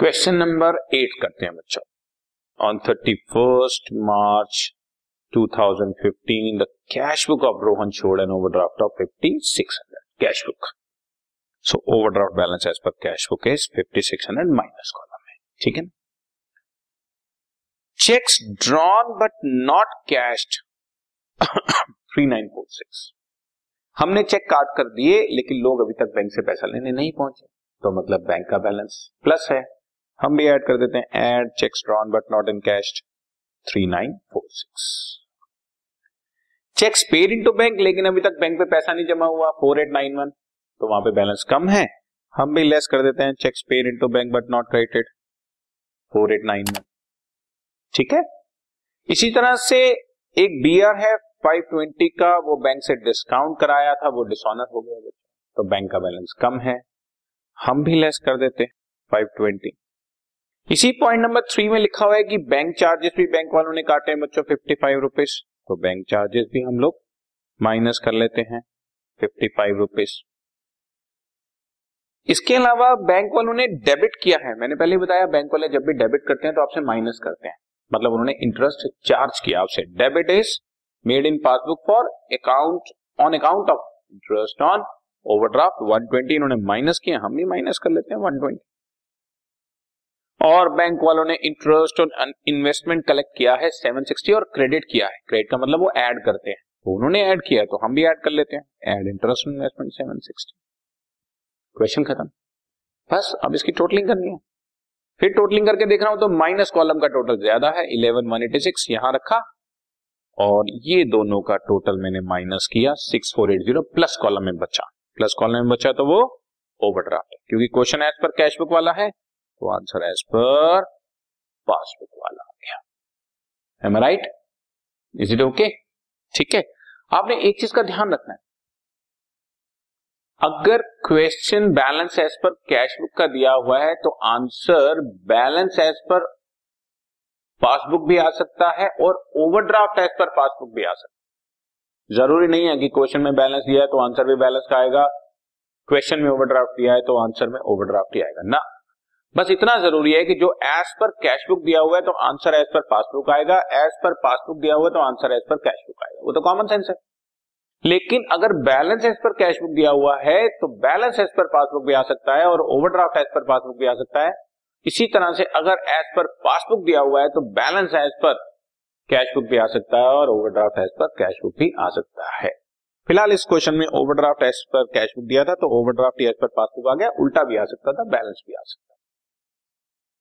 Question number eight करते हैं बच्चों। On thirty first March 2015 the cash book of Rohan showed an overdraft of 5600 cash book so overdraft balance as per cash book is 5600 minus column है ठीक है cheques drawn but not cashed 3946 हमने check काट कर दिए, लेकिन लोग अभी तक बैंक से पैसा लेने नहीं पहुँचे। तो मतलब बैंक का बैलेंस प्लस है। हम भी ऐड कर देते हैं add cheques drawn but not in cash three nine four six cheques paid into bank लेकिन अभी तक बैंक पे पैसा नहीं जमा हुआ फोर एट नाइन वन तो वहाँ पे बैलेंस कम है। हम भी लेस कर देते हैं cheques paid into bank but not credited four eight nine one ठीक है? इसी तरह से एक बीआर है 520 का, वो बैंक से डिस्काउंट कराया था, वो डिसऑनर हो गया। तो बैंक का बैलेंस कम है। हम भी लेस कर देते 520 इसी पॉइंट नंबर थ्री में लिखा हुआ है कि बैंक चार्जेस भी बैंक वालों ने काटे हैं बच्चों फिफ्टी फाइव रुपीज़ तो बैंक चार्जेस भी हम लोग माइनस कर लेते हैं फिफ्टी फाइव रुपीज़ इसके अलावा बैंक वालों ने डेबिट किया है। मैंने पहले बताया बैंक वाले जब भी डेबिट करते हैं तो आपसे माइनस करते हैं। मतलब उन्होंने इंटरेस्ट चार्ज किया आपसे। Debit is made in passbook for account on account of interest on overdraft 120 इन्होंने माइनस किया, हम भी माइनस कर लेते हैं 120 और बैंक वालों ने इंटरेस्ट और इन्वेस्टमेंट कलेक्ट किया है 760 और क्रेडिट किया है। क्रेडिट का मतलब वो ऐड करते हैं। तो उन्होंने ऐड किया तो हम भी ऐड कर लेते हैं। ऐड इंटरेस्ट इन्वेस्टमेंट 760 क्वेश्चन खत्म। बस, अब इसकी टोटलिंग करनी है। फिर टोटलिंग करके देख रहा हूँ तो माइनस कॉलम का टोटल ज़्यादा है। इलेवन वन एटी सिक्स यहाँ रखा। और ये दोनों का टोटल मैंने माइनस किया। Six four eight zero plus column में बचा। प्लस कॉलम में बचा तो वो ओवरड्राफ्ट है। क्योंकि question as per cash book वाला है। तो आंसर एज पर पासबुक वाला आ गया। Am right is it okay ठीक है। आपने एक चीज़ का ध्यान रखना है। अगर question balance as per cash book का दिया हुआ है तो answer balance as per passbook भी आ सकता है और ओवरड्राफ्ट एज पर पासबुक भी आ सकता है। ज़रूरी नहीं है कि क्वेश्चन में बैलेंस दिया है तो आंसर भी बैलेंस का आएगा। क्वेश्चन में ओवरड्राफ्ट दिया है तो आंसर में ओवरड्राफ्ट ही आएगा। ना। बस इतना ज़रूरी है कि जो एज पर कैश बुक दिया हुआ है तो आंसर एज पर पासबुक आएगा एज पर पासबुक दिया हुआ है तो answer as per cash book आएगा वो तो कॉमन सेंस है लेकिन अगर balance as per cash book दिया हुआ है तो बैलेंस एज पर पासबुक भी आ सकता है और ओवरड्राफ्ट एज पर पासबुक भी आ सकता है इसी तरह से अगर एज पर पासबुक दिया हुआ है तो balance as per cash book भी आ सकता है और overdraft as per cash book भी आ सकता है फ़िलहाल इस क्वेश्चन में overdraft as per cash book दिया था तो ओवरड्राफ्ट एज पर पासबुक आ गया उल्टा भी आ सकता था बैलेंस भी आ सकता